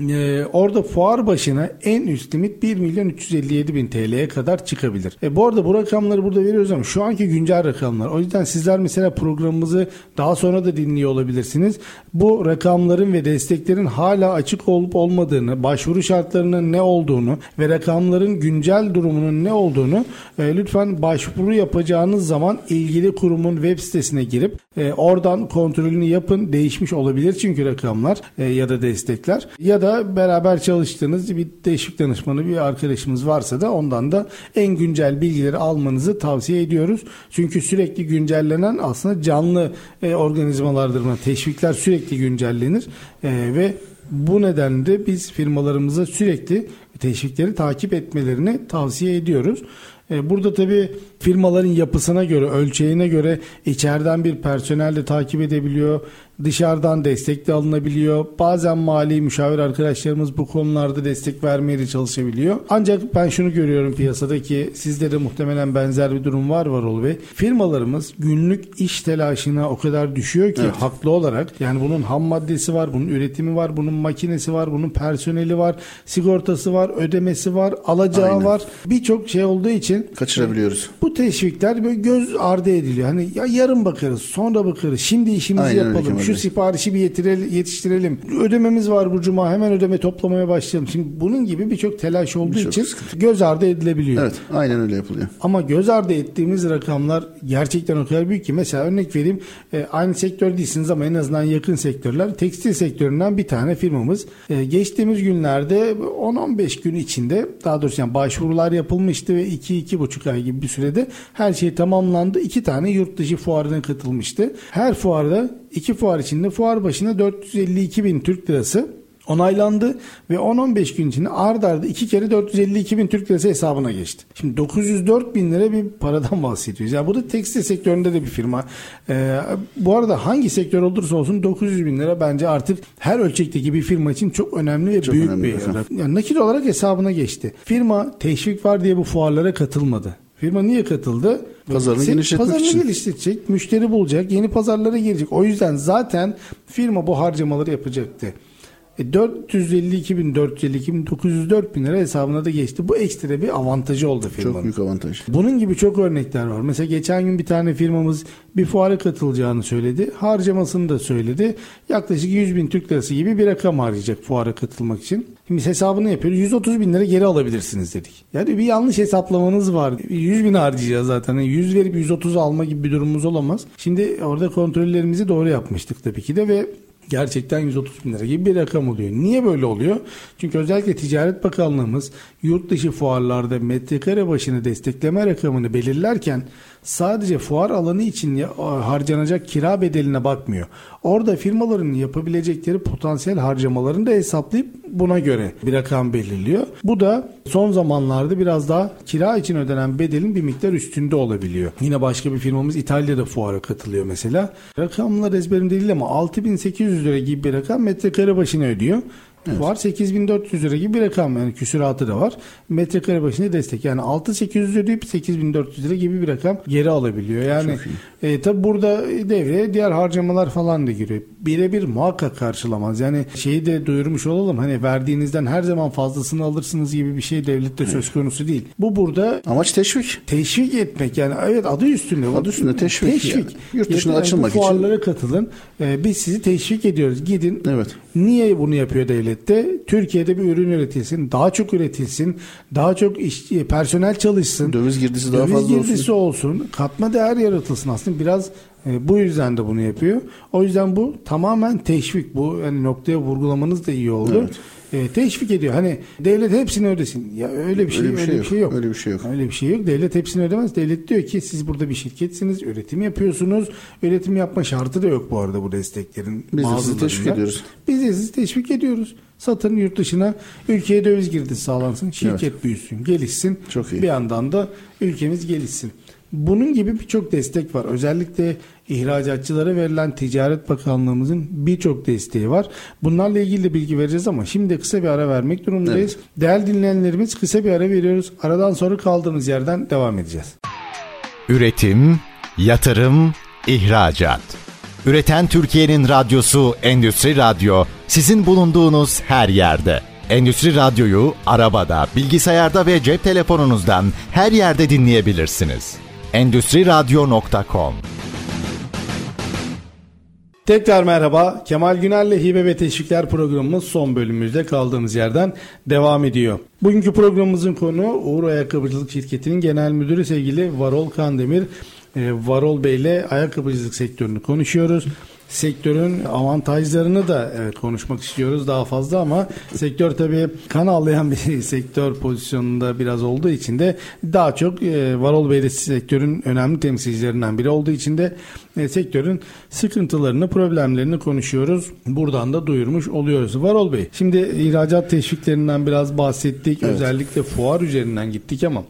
e, orada fuar başına en üst limit 1 milyon 357 bin TL'ye kadar çıkabilir. E, bu arada bu rakamları burada veriyoruz ama şu anki güncel rakamlar. O yüzden sizler mesela programımızı daha sonra da dinliyor olabilirsiniz. Bu rakamların ve desteklerin hala açık olup olmadığını, başvuru şartlarının ne olduğunu ve rakamların güncel durumunun ne olduğunu e, lütfen başvuru yapacağınız zaman ilgili kurumun web sitesine girip e, oradan kontrolünü yapın. Değişmiş olabilir çünkü rakamlar e, ya da destekler ya da beraber çalıştığınız bir teşvik danışmanı bir arkadaşımız varsa da ondan da en güncel bilgileri almanızı tavsiye ediyoruz. Çünkü sürekli güncellenen aslında canlı e, organizmalardır. Teşvikler sürekli güncellenir e, ve bu nedenle de biz firmalarımıza sürekli teşvikleri takip etmelerini tavsiye ediyoruz. E, Burada tabii firmaların yapısına göre, ölçeğine göre içeriden bir personel de takip edebiliyor. Dışarıdan destek de alınabiliyor. Bazen mali müşavir arkadaşlarımız bu konularda destek vermeye de çalışabiliyor. Ancak ben şunu görüyorum piyasadaki sizde de muhtemelen benzer bir durum var Varol Bey. Firmalarımız günlük iş telaşına o kadar düşüyor ki Evet. haklı olarak. Yani bunun ham maddesi var, bunun üretimi var, bunun makinesi var, bunun personeli var, sigortası var, ödemesi var, alacağı Aynen. var. Birçok şey olduğu için Kaçırabiliyoruz. bu teşvikler böyle göz ardı ediliyor. Hani ya yarın bakarız, sonra bakarız. Şimdi işimizi Aynen yapalım. Şu siparişi bir yetirelim, yetiştirelim. Ödememiz var bu cuma. Hemen ödeme toplamaya başlayalım. Şimdi bunun gibi birçok telaş olduğu Birçok için sıkıntı. göz ardı edilebiliyor. Evet, aynen öyle yapılıyor. Ama göz ardı ettiğimiz rakamlar gerçekten o kadar büyük ki mesela örnek vereyim e, aynı sektör değilsiniz ama en azından yakın sektörler tekstil sektöründen bir tane firmamız e, geçtiğimiz günlerde 10-15 gün içinde daha doğrusu yani başvurular yapılmıştı ve 2-2,5 ay gibi bir sürede her şey tamamlandı. İki tane yurt dışı fuarına katılmıştı. Her fuarda iki fuar içinde fuar başına 452 bin Türk lirası onaylandı ve 10-15 gün içinde ard arda iki kere 452 bin Türk lirası hesabına geçti. Şimdi 904 bin lira bir paradan <laughs> bahsediyoruz. Yani burada tekstil sektöründe de bir firma. Ee, bu arada hangi sektör olursa olsun 900 bin lira bence artık her ölçekteki bir firma için çok önemli ve Çok büyük önemli bir rakam. Yani nakit olarak hesabına geçti. Firma teşvik var diye bu fuarlara katılmadı. Firma niye katıldı? Pazarını genişletmek pazarını için. geliştirecek, müşteri bulacak, yeni pazarlara girecek. O yüzden zaten firma bu harcamaları yapacaktı. E 452 bin, 452 bin, 904 bin lira hesabına da geçti. Bu ekstra bir avantajı oldu firmanın. Çok büyük avantaj. Bunun gibi çok örnekler var. Mesela geçen gün bir tane firmamız bir fuara katılacağını söyledi. Harcamasını da söyledi. Yaklaşık 100 bin Türk lirası gibi bir rakam harcayacak fuara katılmak için. Şimdi hesabını yapıyoruz. 130 bin lira geri alabilirsiniz dedik. Yani bir yanlış hesaplamanız var. 100 bin harcayacağız zaten. Yani 100 verip 130 alma gibi bir durumumuz olamaz. Şimdi orada kontrollerimizi doğru yapmıştık tabii ki de ve gerçekten 130 bin lira gibi bir rakam oluyor. Niye böyle oluyor? Çünkü özellikle Ticaret Bakanlığımız yurt dışı fuarlarda metrekare başına destekleme rakamını belirlerken sadece fuar alanı için harcanacak kira bedeline bakmıyor. Orada firmaların yapabilecekleri potansiyel harcamalarını da hesaplayıp buna göre bir rakam belirliyor. Bu da son zamanlarda biraz daha kira için ödenen bedelin bir miktar üstünde olabiliyor. Yine başka bir firmamız İtalya'da fuara katılıyor mesela. Rakamlar ezberimde değil ama 6800 lira gibi bir rakam metrekare başına ödüyor. Fuar 8400 lira gibi bir rakam yani küsuratı da var. Metrekare başına destek yani 6800 ödeyip 8400 lira gibi bir rakam geri alabiliyor. Yani e, tabi burada devreye diğer harcamalar falan da giriyor. Birebir muhakkak karşılamaz. Yani şeyi de duyurmuş olalım hani verdiğinizden her zaman fazlasını alırsınız gibi bir şey devlette söz konusu değil. Bu burada Amaç teşvik. teşvik etmek yani evet adı üstünde. Adı üstünde teşvik yani. Yurt dışına Yani açılmak için. fuarlara katılın. Ee, biz sizi teşvik ediyoruz. Gidin. Evet. Niye bunu yapıyor devlette? Türkiye'de bir ürün üretilsin, daha çok üretilsin, daha çok iş, personel çalışsın. Döviz girdisi daha Döviz fazla olsun. girdisi olsun. Katma değer yaratılsın aslında. Biraz e, bu yüzden de bunu yapıyor. O yüzden bu tamamen teşvik. Bu yani noktaya vurgulamanız da iyi oldu. Evet. E, teşvik ediyor. Hani devlet hepsini ödesin. Ya öyle bir şey, Öyle bir şey öyle bir yok. şey yok. Öyle bir şey yok. Öyle bir şey yok. Devlet hepsini ödemez. Devlet diyor ki siz burada bir şirketsiniz, üretim yapıyorsunuz. Üretim yapma şartı da yok bu arada bu desteklerin. Biz de sizi teşvik ediyoruz. Biz de sizi teşvik ediyoruz. Satın yurt dışına ülkeye döviz girdisi sağlansın. Şirket Evet. büyüsün, gelişsin. Çok iyi. Bir yandan da ülkemiz gelişsin. Bunun gibi birçok destek var. Özellikle ihracatçılara verilen Ticaret Bakanlığımızın birçok desteği var. Bunlarla ilgili de bilgi vereceğiz ama şimdi kısa bir ara vermek durumundayız. Değerli dinleyenlerimiz kısa bir ara veriyoruz. Aradan sonra kaldığımız yerden devam edeceğiz. Üretim, yatırım, ihracat. Üreten Türkiye'nin radyosu Endüstri Radyo sizin bulunduğunuz her yerde. Endüstri Radyo'yu arabada, bilgisayarda ve cep telefonunuzdan her yerde dinleyebilirsiniz. Endüstri Radyo.com Tekrar merhaba. Kemal Güner'le Hibe ve Teşvikler programımız son bölümümüzde kaldığımız yerden devam ediyor. Bugünkü programımızın konu Uğur Ayakkabıcılık Şirketi'nin genel müdürü sevgili Varol Kandemir. Ee, Varol Bey ile ayakkabıcılık sektörünü konuşuyoruz. Sektörün avantajlarını da evet konuşmak istiyoruz daha fazla ama sektör tabii kan ağlayan bir <laughs> sektör pozisyonunda biraz olduğu için de daha çok e, Varol Bey de sektörün önemli temsilcilerinden biri olduğu için de e, sektörün sıkıntılarını, problemlerini konuşuyoruz. Buradan da duyurmuş oluyoruz. Varol Bey, şimdi ihracat teşviklerinden biraz bahsettik. Evet. Özellikle fuar üzerinden gittik ama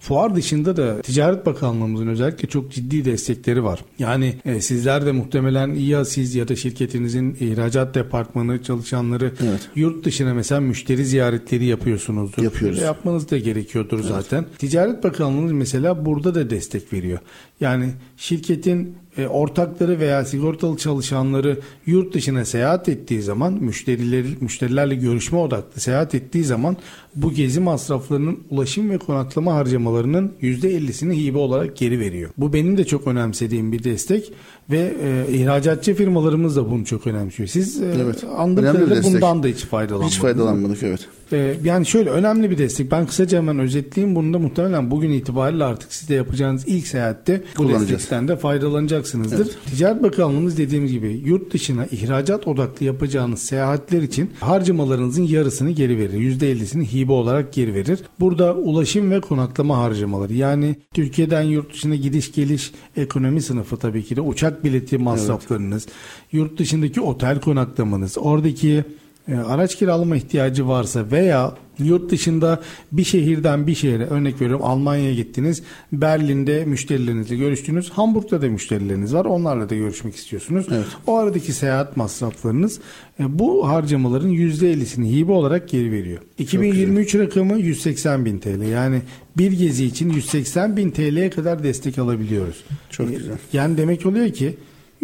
Fuar dışında da Ticaret Bakanlığımızın özellikle çok ciddi destekleri var. Yani e, sizler de muhtemelen ya siz ya da şirketinizin ihracat departmanı çalışanları Evet. yurt dışına mesela müşteri ziyaretleri yapıyorsunuzdur. Yapıyoruz. Ve Yapmanız da gerekiyordur zaten. Ticaret Bakanlığımız mesela burada da destek veriyor. Yani şirketin e, ortakları veya sigortalı çalışanları yurt dışına seyahat ettiği zaman müşterileri müşterilerle görüşme odaklı seyahat ettiği zaman bu gezi masraflarının ulaşım ve konaklama harcamalarının %50'sini hibe olarak geri veriyor. Bu benim de çok önemsediğim bir destek ve e, ihracatçı firmalarımız da bunu çok önemsiyor. Siz e, Evet. anladığım bundan da hiç faydalanmadınız. Hiç faydalanmadık evet. Ee, yani şöyle önemli bir destek. Ben kısaca hemen özetleyeyim. Bunu da muhtemelen bugün itibariyle artık siz de yapacağınız ilk seyahatte bu destekten de faydalanacaksınızdır. Ticaret Bakanlığımız dediğimiz gibi yurt dışına ihracat odaklı yapacağınız seyahatler için harcamalarınızın yarısını geri verir. %50'sini hibe olarak geri verir. Burada ulaşım ve konaklama harcamaları yani Türkiye'den yurt dışına gidiş geliş ekonomi sınıfı tabii ki de uçak bileti masraflarınız, yurt dışındaki otel konaklamanız, oradaki e, araç kiralama ihtiyacı varsa veya yurt dışında bir şehirden bir şehre örnek veriyorum Almanya'ya gittiniz Berlin'de müşterilerinizle görüştünüz Hamburg'da da müşterileriniz var onlarla da görüşmek istiyorsunuz Evet. o aradaki seyahat masraflarınız e, bu harcamaların %50'sini hibe olarak geri veriyor 2023 rakamı 180 bin TL yani bir gezi için 180 bin TL'ye kadar destek alabiliyoruz Çok E, güzel. yani demek oluyor ki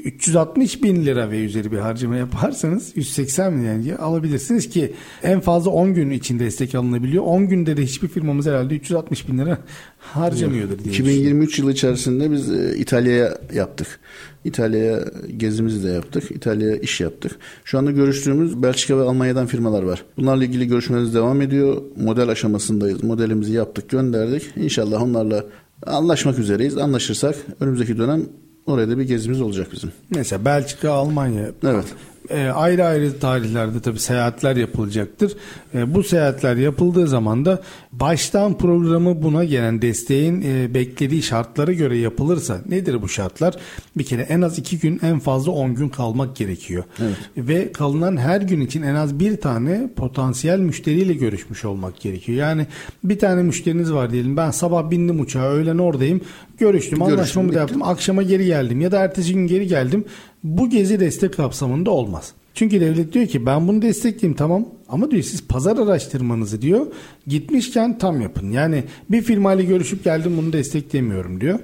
360 bin lira ve üzeri bir harcama yaparsanız 180 bin yani alabilirsiniz ki en fazla 10 gün için destek alınabiliyor. 10 günde de hiçbir firmamız herhalde 360 bin lira harcamıyordur diye düşünüyorum. 2023 yılı içerisinde biz e, İtalya'ya yaptık. İtalya'ya gezimizi de yaptık. İtalya'ya iş yaptık. Şu anda görüştüğümüz Belçika ve Almanya'dan firmalar var. Bunlarla ilgili görüşmelerimiz devam ediyor. Model aşamasındayız. Modelimizi yaptık, gönderdik. İnşallah onlarla anlaşmak üzereyiz. Anlaşırsak önümüzdeki dönem oraya da bir gezimiz olacak bizim. Mesela Belçika, Almanya Evet. E, ayrı ayrı tarihlerde tabii seyahatler yapılacaktır. E, bu seyahatler yapıldığı zaman da baştan programı buna gelen desteğin e, beklediği şartlara göre yapılırsa nedir bu şartlar? Bir kere en az 2 gün en fazla 10 gün kalmak gerekiyor. Ve kalınan her gün için en az bir tane potansiyel müşteriyle görüşmüş olmak gerekiyor. Yani bir tane müşteriniz var diyelim ben sabah bindim uçağa öğlen oradayım görüştüm Görüştüm, anlaşmamı da yaptım akşama geri geldim ya da ertesi gün geri geldim. Bu gezi destek kapsamında olmaz. Çünkü devlet diyor ki ben bunu destekleyeyim tamam ama diyor siz pazar araştırmanızı diyor gitmişken tam yapın. Yani bir firmayla görüşüp geldim bunu desteklemiyorum diyor.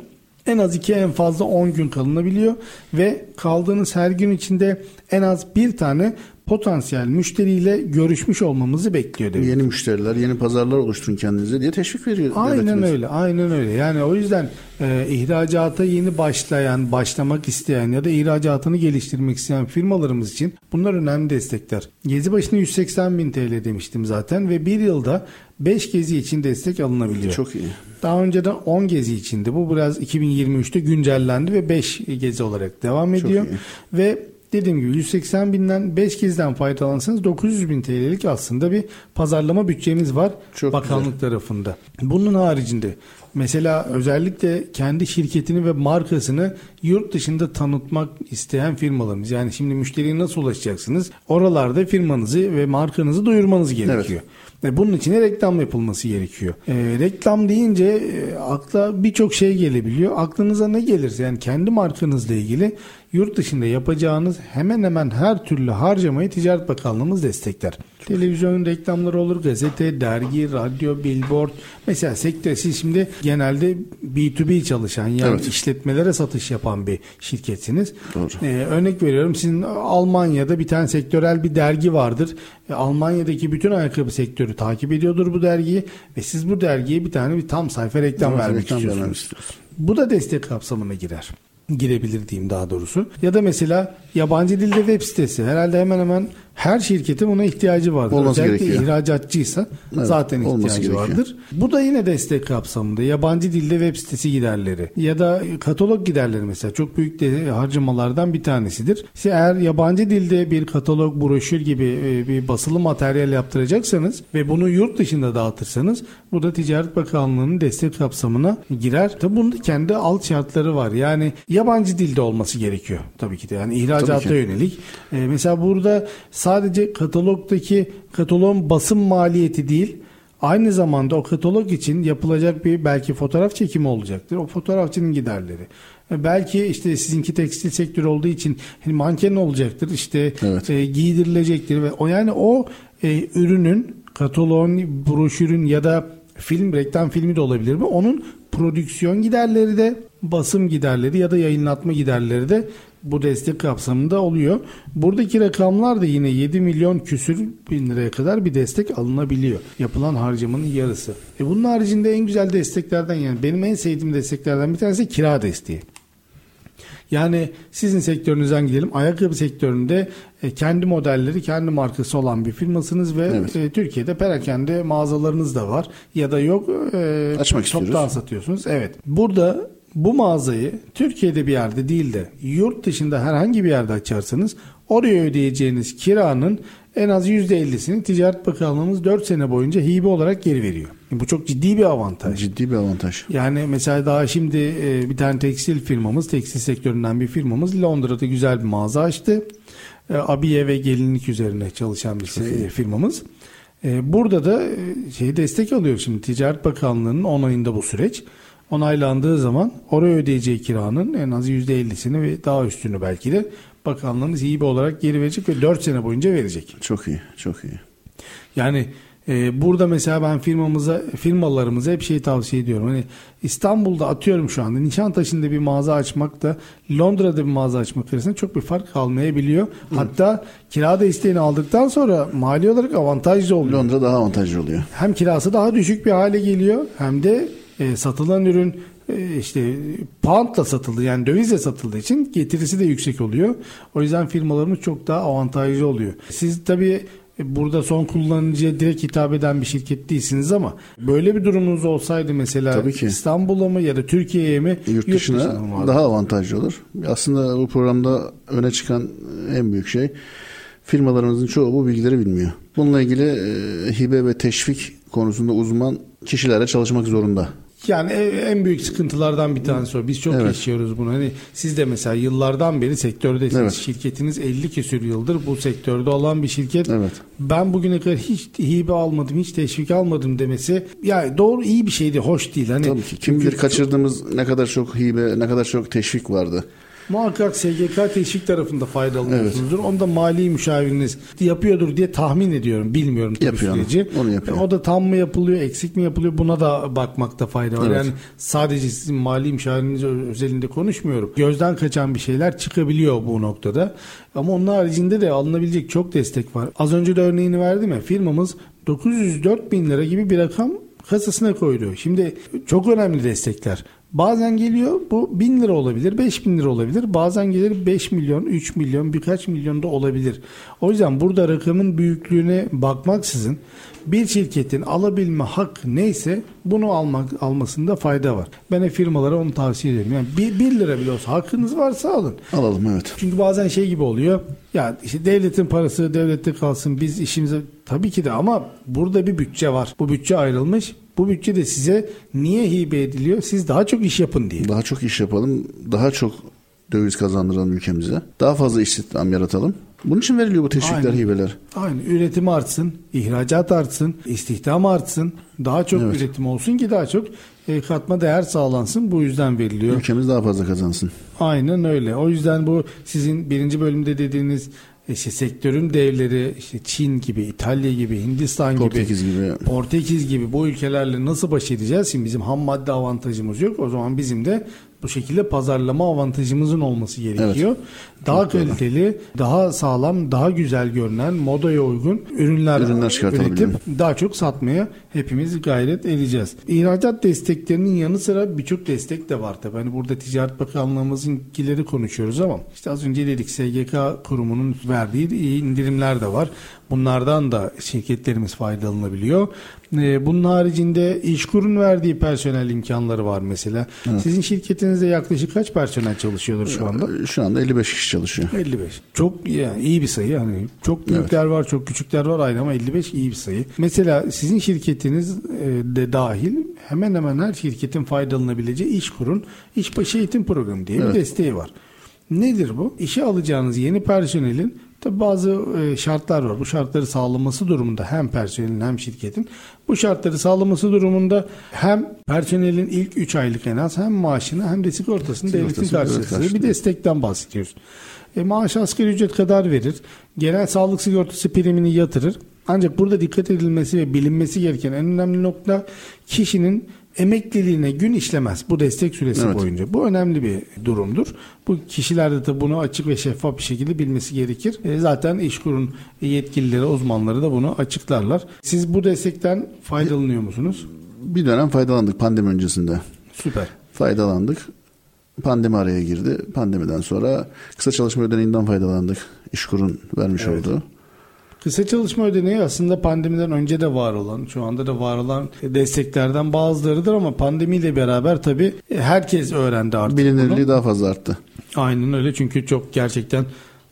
En az iki en fazla 10 gün kalınabiliyor ve kaldığınız her gün içinde en az bir tane potansiyel müşteriyle görüşmüş olmamızı bekliyor devlet. Yeni müşteriler, yeni pazarlar oluşturun kendinize diye teşvik veriyor. Aynen devletimiz. öyle, aynen öyle. Yani o yüzden e, ihracata yeni başlayan, başlamak isteyen ya da ihracatını geliştirmek isteyen firmalarımız için bunlar önemli destekler. Gezi başına 180 bin TL demiştim zaten ve bir yılda 5 gezi için destek alınabiliyor. Çok iyi. Daha önceden 10 gezi içindi. Bu biraz 2023'te güncellendi ve 5 gezi olarak devam ediyor. iyi. Ve dediğim gibi 180 binden 5 kezden faydalansanız 900 bin TL'lik aslında bir pazarlama bütçemiz var Çok bakanlık tarafında. Bunun haricinde mesela özellikle kendi şirketini ve markasını yurt dışında tanıtmak isteyen firmalarımız. Yani şimdi müşteriye nasıl ulaşacaksınız? Oralarda firmanızı ve markanızı duyurmanız gerekiyor. Ve bunun için de reklam yapılması gerekiyor. E, reklam deyince e, akla birçok şey gelebiliyor. Aklınıza ne gelirse yani kendi markanızla ilgili yurt dışında yapacağınız hemen hemen her türlü harcamayı Ticaret Bakanlığımız destekler. Televizyon reklamları olur, gazete, dergi, radyo, billboard. Mesela sektör siz şimdi genelde B2B çalışan yani Evet. işletmelere satış yapan bir şirketsiniz. Doğru. Ee, örnek veriyorum sizin Almanya'da bir tane sektörel bir dergi vardır. E, Almanya'daki bütün ayakkabı sektörü takip ediyordur bu dergiyi ve siz bu dergiye bir tane bir tam sayfa reklam Evet, vermek reklam istiyorsunuz. Bu da destek kapsamına girer. Girebilir diyeyim daha doğrusu. Ya da mesela yabancı dilde web sitesi. Herhalde hemen hemen her şirketin buna ihtiyacı vardır. Olması Özellikle gerekiyor. ihracatçıysa Evet, zaten ihtiyacı vardır. Bu da yine destek kapsamında. Yabancı dilde web sitesi giderleri ya da katalog giderleri mesela çok büyük de harcamalardan bir tanesidir. İşte eğer yabancı dilde bir katalog, broşür gibi e, bir basılı materyal yaptıracaksanız ve bunu yurt dışında dağıtırsanız bu da Ticaret Bakanlığı'nın destek kapsamına girer. Tabi bunun da kendi alt şartları var. Yani yabancı dilde olması gerekiyor tabii ki de. Yani ihracata yönelik. E, mesela burada sadece katalogdaki katalogun basım maliyeti değil Aynı zamanda o katalog için yapılacak bir belki fotoğraf çekimi olacaktır. O fotoğrafçının giderleri. E, Belki işte sizinki tekstil sektörü olduğu için hani manken olacaktır. İşte Evet. e, giydirilecektir ve o yani o e, ürünün kataloğun, broşürün ya da film reklam filmi de olabilir mi? Onun prodüksiyon giderleri de basım giderleri ya da yayınlatma giderleri de bu destek kapsamında oluyor. Buradaki rakamlar da yine 7 milyon küsür bin liraya kadar bir destek alınabiliyor. Yapılan harcamanın yarısı. E bunun haricinde en güzel desteklerden yani benim en sevdiğim desteklerden bir tanesi kira desteği. Yani sizin sektörünüzden gidelim. Ayakkabı sektöründe e, kendi modelleri, kendi markası olan bir firmasınız ve Evet. e, Türkiye'de perakende mağazalarınız da var ya da yok. E, Açmak toptan istiyoruz. satıyorsunuz. Evet. Burada bu mağazayı Türkiye'de bir yerde değil de yurt dışında herhangi bir yerde açarsanız oraya ödeyeceğiniz kiranın en az %50'sini Ticaret Bakanlığımız 4 sene boyunca hibe olarak geri veriyor. Bu çok ciddi bir avantaj. Ciddi bir avantaj. Yani mesela daha şimdi e, bir tane tekstil firmamız, tekstil sektöründen bir firmamız Londra'da güzel bir mağaza açtı. E, abiye ve gelinlik üzerine çalışan bir se- firmamız. E, burada da e, şey destek alıyor şimdi Ticaret Bakanlığı'nın onayında bu süreç. Onaylandığı zaman oraya ödeyeceği kiranın en az %50'sini ve daha üstünü belki de bakanlığımız hibe olarak geri verecek ve 4 sene boyunca verecek. Çok iyi, çok iyi. Yani e, burada mesela ben firmamıza firmalarımıza hep şey tavsiye ediyorum. Hani İstanbul'da atıyorum şu anda Nişantaşı'nda bir mağaza açmak da Londra'da bir mağaza açmak arasında çok bir fark kalmayabiliyor. Hatta kira desteğini aldıktan sonra mali olarak avantajlı oluyor. Londra daha avantajlı oluyor. Hem kirası daha düşük bir hale geliyor hem de e, satılan ürün e, işte poundla satıldı yani dövizle satıldığı için getirisi de yüksek oluyor. O yüzden firmalarımız çok daha avantajlı oluyor. Siz tabii e, burada son kullanıcıya direkt hitap eden bir şirket değilsiniz ama böyle bir durumunuz olsaydı mesela. İstanbul'a mı ya da Türkiye'ye mi Yurt dışına mı vardı? daha avantajlı olur. Aslında bu programda öne çıkan en büyük şey firmalarımızın çoğu bu bilgileri bilmiyor. Bununla ilgili e, hibe ve teşvik konusunda uzman kişilerle çalışmak zorunda. Yani e- en büyük sıkıntılardan bir tanesi o. Biz çok Evet. yaşıyoruz bunu. Hani siz de mesela yıllardan beri sektördesiniz. Evet. Şirketiniz 50 küsür yıldır bu sektörde olan bir şirket. Evet. Ben bugüne kadar hiç hibe almadım, hiç teşvik almadım demesi yani doğru iyi bir şeydi, hoş değil. Hani Tabii ki kim bilir kaçırdığımız ne kadar çok hibe, ne kadar çok teşvik vardı. Muhakkak SGK teşvik tarafında faydalanıyorsunuzdur. Onu da mali müşaviriniz yapıyordur diye tahmin ediyorum. Bilmiyorum tabii Yapıyor süreci. Onu yapıyor. O da tam mı yapılıyor, eksik mi yapılıyor buna da bakmakta fayda var. Evet. Yani sadece sizin mali müşaviriniz özelinde konuşmuyorum. Gözden kaçan bir şeyler çıkabiliyor bu noktada. Ama onun haricinde de alınabilecek çok destek var. Az önce de örneğini verdim ya firmamız 904 bin lira gibi bir rakam kasasına koydu. Şimdi çok önemli destekler. Bazen geliyor bu 1000 lira olabilir, 5000 lira olabilir. Bazen gelir 5 milyon, 3 milyon, birkaç milyon da olabilir. O yüzden burada rakamın büyüklüğüne bakmaksızın bir şirketin alabilme hak neyse bunu almak almasında fayda var. Ben de firmalara onu tavsiye ederim. Yani 1, 1 lira bile olsa hakkınız varsa alın. Alalım evet. Çünkü bazen şey gibi oluyor. Ya işte devletin parası devlette kalsın biz işimize tabii ki de ama burada bir bütçe var. Bu bütçe ayrılmış. Bu bütçe de size niye hibe ediliyor? Siz daha çok iş yapın diye. Daha çok iş yapalım, daha çok döviz kazandıralım ülkemize. Daha fazla istihdam yaratalım. Bunun için veriliyor bu teşvikler, Aynen. hibeler. Aynen. Üretim artsın, ihracat artsın, istihdam artsın. Daha çok Evet. üretim olsun ki daha çok e, katma değer sağlansın. Bu yüzden veriliyor. Ülkemiz daha fazla kazansın. Aynen öyle. O yüzden bu sizin birinci bölümde dediğiniz işte sektörün devleri işte Çin gibi, İtalya gibi, Hindistan Portekiz gibi. Portekiz gibi bu ülkelerle nasıl baş edeceğiz? Şimdi bizim ham madde avantajımız yok. O zaman bizim de bu şekilde pazarlama avantajımızın olması gerekiyor. Daha Çok kaliteli, daha sağlam, daha güzel görünen, modaya uygun ürünler, Ürünler üretip daha çok satmaya hepimiz gayret edeceğiz. İhracat desteklerinin yanı sıra birçok destek de var tabii. Hani burada Ticaret Bakanlığımızınkileri konuşuyoruz ama işte az önce dedik SGK kurumunun verdiği iyi indirimler de var. Bunlardan da şirketlerimiz faydalanabiliyor. Ee, Bunun haricinde İşkur'un verdiği personel imkanları var mesela. Sizin şirketinizde yaklaşık kaç personel çalışıyordur şu anda? Şu anda 55 kişi çalışıyor. 55. Çok yani iyi bir sayı yani. Çok büyükler var, çok küçükler var aynı ama 55 iyi bir sayı. Mesela sizin şirketiniz e, de dahil hemen hemen her şirketin faydalanabileceği iş kurun işbaşı eğitim programı diye Evet. bir desteği var. Nedir bu? İşe alacağınız yeni personelin tabi bazı e, şartlar var. Bu şartları sağlaması durumunda hem personelin hem şirketin bu şartları sağlaması durumunda hem personelin ilk 3 aylık en az hem maaşını hem de sigortasını devletin karşıladığı bir destekten bahsediyoruz. E, maaş asgari ücret kadar verir. Genel sağlık sigortası primini yatırır. Ancak burada dikkat edilmesi ve bilinmesi gereken en önemli nokta kişinin emekliliğine gün işlemez bu destek süresi Evet. boyunca. Bu önemli bir durumdur. Bu kişiler de bunu açık ve şeffaf bir şekilde bilmesi gerekir. E, zaten işkurun yetkilileri, uzmanları da bunu açıklarlar. Siz bu destekten faydalanıyor musunuz? Bir dönem faydalandık pandemi öncesinde. Süper. Faydalandık. Pandemi araya girdi. Pandemiden sonra kısa çalışma ödeneğinden faydalandık. İşkur'un vermiş Evet. olduğu. Kısa çalışma ödeneği aslında pandemiden önce de var olan, şu anda da var olan desteklerden bazılarıdır ama pandemiyle beraber tabii herkes öğrendi artık Bilinirliği bunu. daha fazla arttı. Aynen öyle çünkü çok gerçekten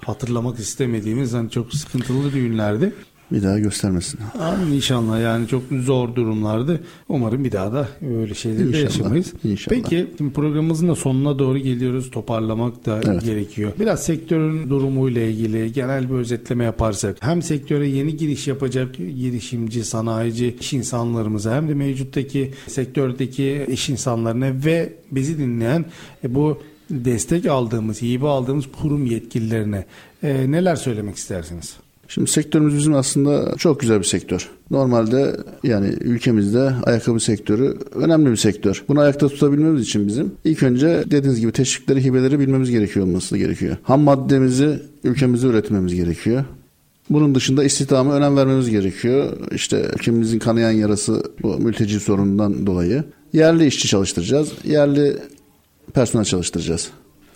hatırlamak istemediğimiz hani çok sıkıntılı düğünlerdi. Bir daha göstermesin. Amin inşallah yani çok zor durumlardı. Umarım bir daha da öyle şeyleri İnşallah, yaşamayız. inşallah. Peki şimdi programımızın da sonuna doğru geliyoruz. Toparlamak da Evet. gerekiyor. Biraz sektörün durumuyla ilgili genel bir özetleme yaparsak hem sektöre yeni giriş yapacak girişimci, sanayici iş insanlarımıza hem de mevcuttaki sektördeki iş insanlarına ve bizi dinleyen e, bu destek aldığımız, hibe aldığımız kurum yetkililerine e, neler söylemek istersiniz? Şimdi sektörümüz bizim aslında çok güzel bir sektör. Normalde yani ülkemizde ayakkabı sektörü önemli bir sektör. Bunu ayakta tutabilmemiz için bizim ilk önce dediğiniz gibi teşvikleri, hibeleri bilmemiz gerekiyor olması gerekiyor. Ham maddemizi ülkemizde üretmemiz gerekiyor. Bunun dışında istihdama önem vermemiz gerekiyor. İşte ülkemizin kanayan yarası bu mülteci sorunundan dolayı. Yerli işçi çalıştıracağız. Yerli personel çalıştıracağız.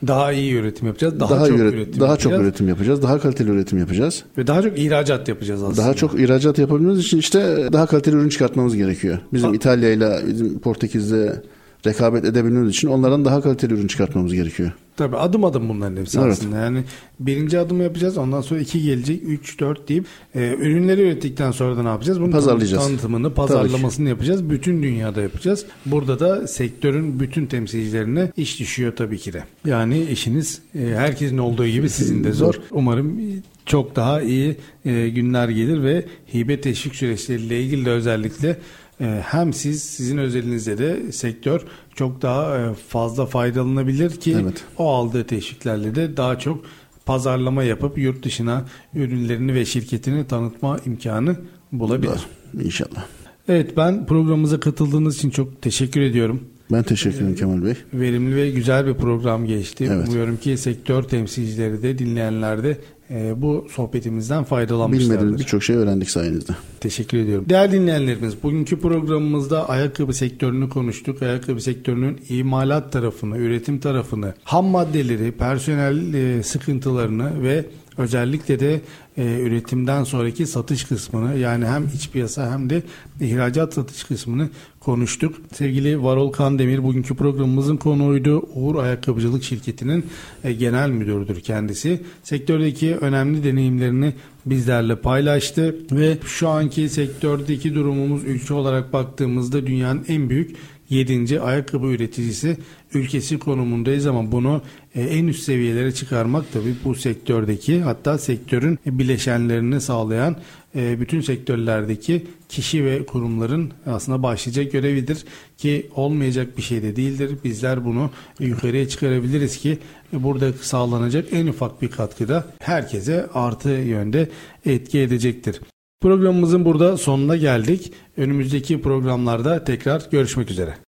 Daha iyi üretim yapacağız. Daha, Daha, çok üret- üretim daha yapacağız. çok üretim yapacağız. Daha kaliteli üretim yapacağız. Ve daha çok ihracat yapacağız aslında. Daha çok ihracat yapabilmemiz için işte daha kaliteli ürün çıkartmamız gerekiyor. Bizim Ha. İtalya ile bizim Portekiz'de rekabet edebilmemiz için onlardan daha kaliteli ürün çıkartmamız gerekiyor. Tabii adım adım bunların hepsi Evet. aslında. Yani birinci adımı yapacağız. Ondan sonra iki gelecek. Üç, dört deyip e, ürünleri ürettikten sonra da ne yapacağız? Bunun Pazarlayacağız. Tanıtımını, pazarlamasını yapacağız. Bütün dünyada yapacağız. Burada da sektörün bütün temsilcilerine iş düşüyor tabii ki de. Yani işiniz e, herkesin olduğu gibi sizin de zor. Umarım çok daha iyi e, günler gelir ve hibe teşvik süreçleriyle ilgili de özellikle hem siz sizin özelinizde de sektör çok daha e, fazla faydalanabilir ki Evet. o aldığı teşviklerle de daha çok pazarlama yapıp yurt dışına ürünlerini ve şirketini tanıtma imkanı bulabilir. İnşallah. Evet ben programımıza katıldığınız için çok teşekkür ediyorum. Ben teşekkür ederim Kemal Bey. Verimli ve güzel bir program geçti. Evet. Umuyorum ki sektör temsilcileri de dinleyenler de e, bu sohbetimizden faydalanmışlardır. Bilmediğimiz birçok şey öğrendik sayenizde. Teşekkür ediyorum. Değerli dinleyenlerimiz bugünkü programımızda ayakkabı sektörünü konuştuk. Ayakkabı sektörünün imalat tarafını, üretim tarafını, ham maddeleri, personel e, sıkıntılarını ve özellikle de e, üretimden sonraki satış kısmını yani hem iç piyasa hem de ihracat satış kısmını konuştuk. Sevgili Varol Kandemir bugünkü programımızın konuğuydu. Uğur Ayakkabıcılık Şirketi'nin e, genel müdürüdür kendisi. Sektördeki önemli deneyimlerini bizlerle paylaştı ve şu anki sektördeki durumumuz ülke olarak baktığımızda dünyanın en büyük 7. ayakkabı üreticisi ülkesi konumundayız ama bunu e, en üst seviyelere çıkarmak tabii bu sektördeki hatta sektörün bileşenlerini sağlayan e, bütün sektörlerdeki kişi ve kurumların aslında başlıca görevidir ki olmayacak bir şey de değildir. Bizler bunu yukarıya çıkarabiliriz ki burada sağlanacak en ufak bir katkıda herkese artı yönde etki edecektir. Programımızın burada sonuna geldik. Önümüzdeki programlarda tekrar görüşmek üzere.